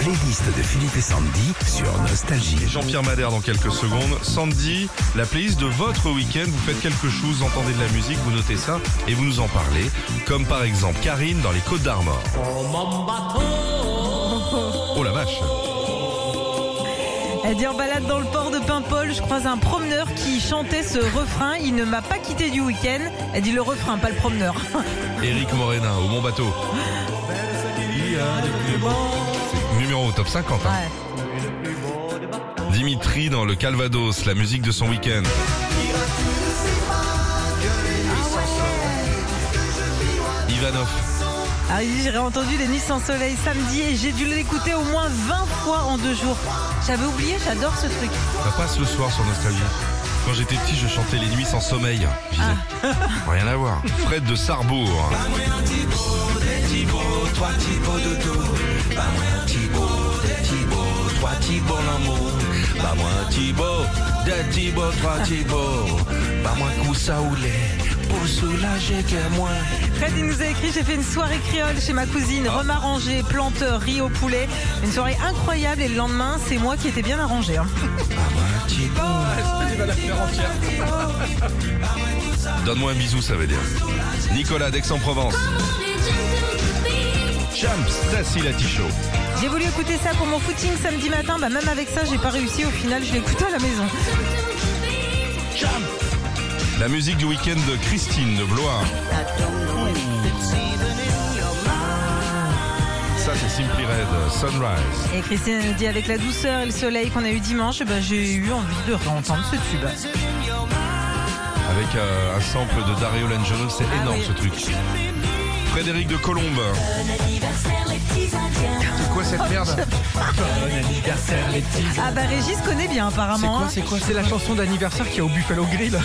playlist de Philippe et Sandy sur Nostalgie. Jean-Pierre Madère dans quelques secondes. Sandy, la playlist de votre week-end. Vous faites quelque chose, vous entendez de la musique, vous notez ça et vous nous en parlez. Comme par exemple Karine dans les Côtes d'Armor. Oh la vache Elle dit en balade dans le port de Paimpol, je croise un promeneur qui chantait ce refrain. Il ne m'a pas quitté du week-end. Elle dit le refrain, pas le promeneur. Eric Morena au Mont Bateau. Il y a des au top 50. hein. Dimitri dans le Calvados, la musique de son week-end. Ivanov. Ah, il dit, j'ai entendu les Nuits sans soleil samedi et j'ai dû l'écouter au moins 20 fois en deux jours. J'avais oublié, j'adore ce truc. Ça passe le soir sur Nostalgie. Quand j'étais petit, je chantais les nuits sans sommeil. Je disais, rien à voir. Fred de Sarrebourg. Fred, il nous a écrit, j'ai fait une soirée créole chez ma cousine, remarrangée, planteur, riz au poulet. Une soirée incroyable et le lendemain, c'est moi qui étais bien arrangé. hein. Donne-moi un bisou, ça veut dire. Nicolas d'Aix-en-Provence. Champs, Tassi Laticho. J'ai voulu écouter ça pour mon footing samedi matin, bah même avec ça, j'ai pas réussi. Au final, je l'ai écouté à la maison. La musique du week-end de Christine de Blois. Ça, c'est Simply Red, Sunrise. Et Christine nous dit avec la douceur et le soleil qu'on a eu dimanche, bah, j'ai eu envie de réentendre ce tube. Avec euh, un sample de Dario Langelo, c'est Ah énorme oui. ce truc. Frédéric de Colombe. C'est quoi cette merde Ah bah Régis connaît bien C'est apparemment. quoi, hein. c'est quoi? C'est la chanson d'anniversaire qu'il y a au Buffalo Grill.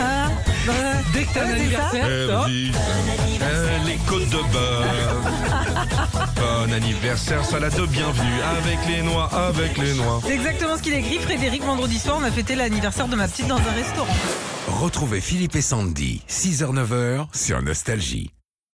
Ah, bah, Dès que t'as un c'est anniversaire, Elvis, euh, les côtes de beurre. Bon anniversaire, salade de bienvenue. Avec les noix, avec les noix. C'est exactement ce qu'il a écrit. Frédéric, vendredi soir, on a fêté l'anniversaire de ma petite dans un restaurant. Retrouvez Philippe et Sandy, 6h-9h sur Nostalgie.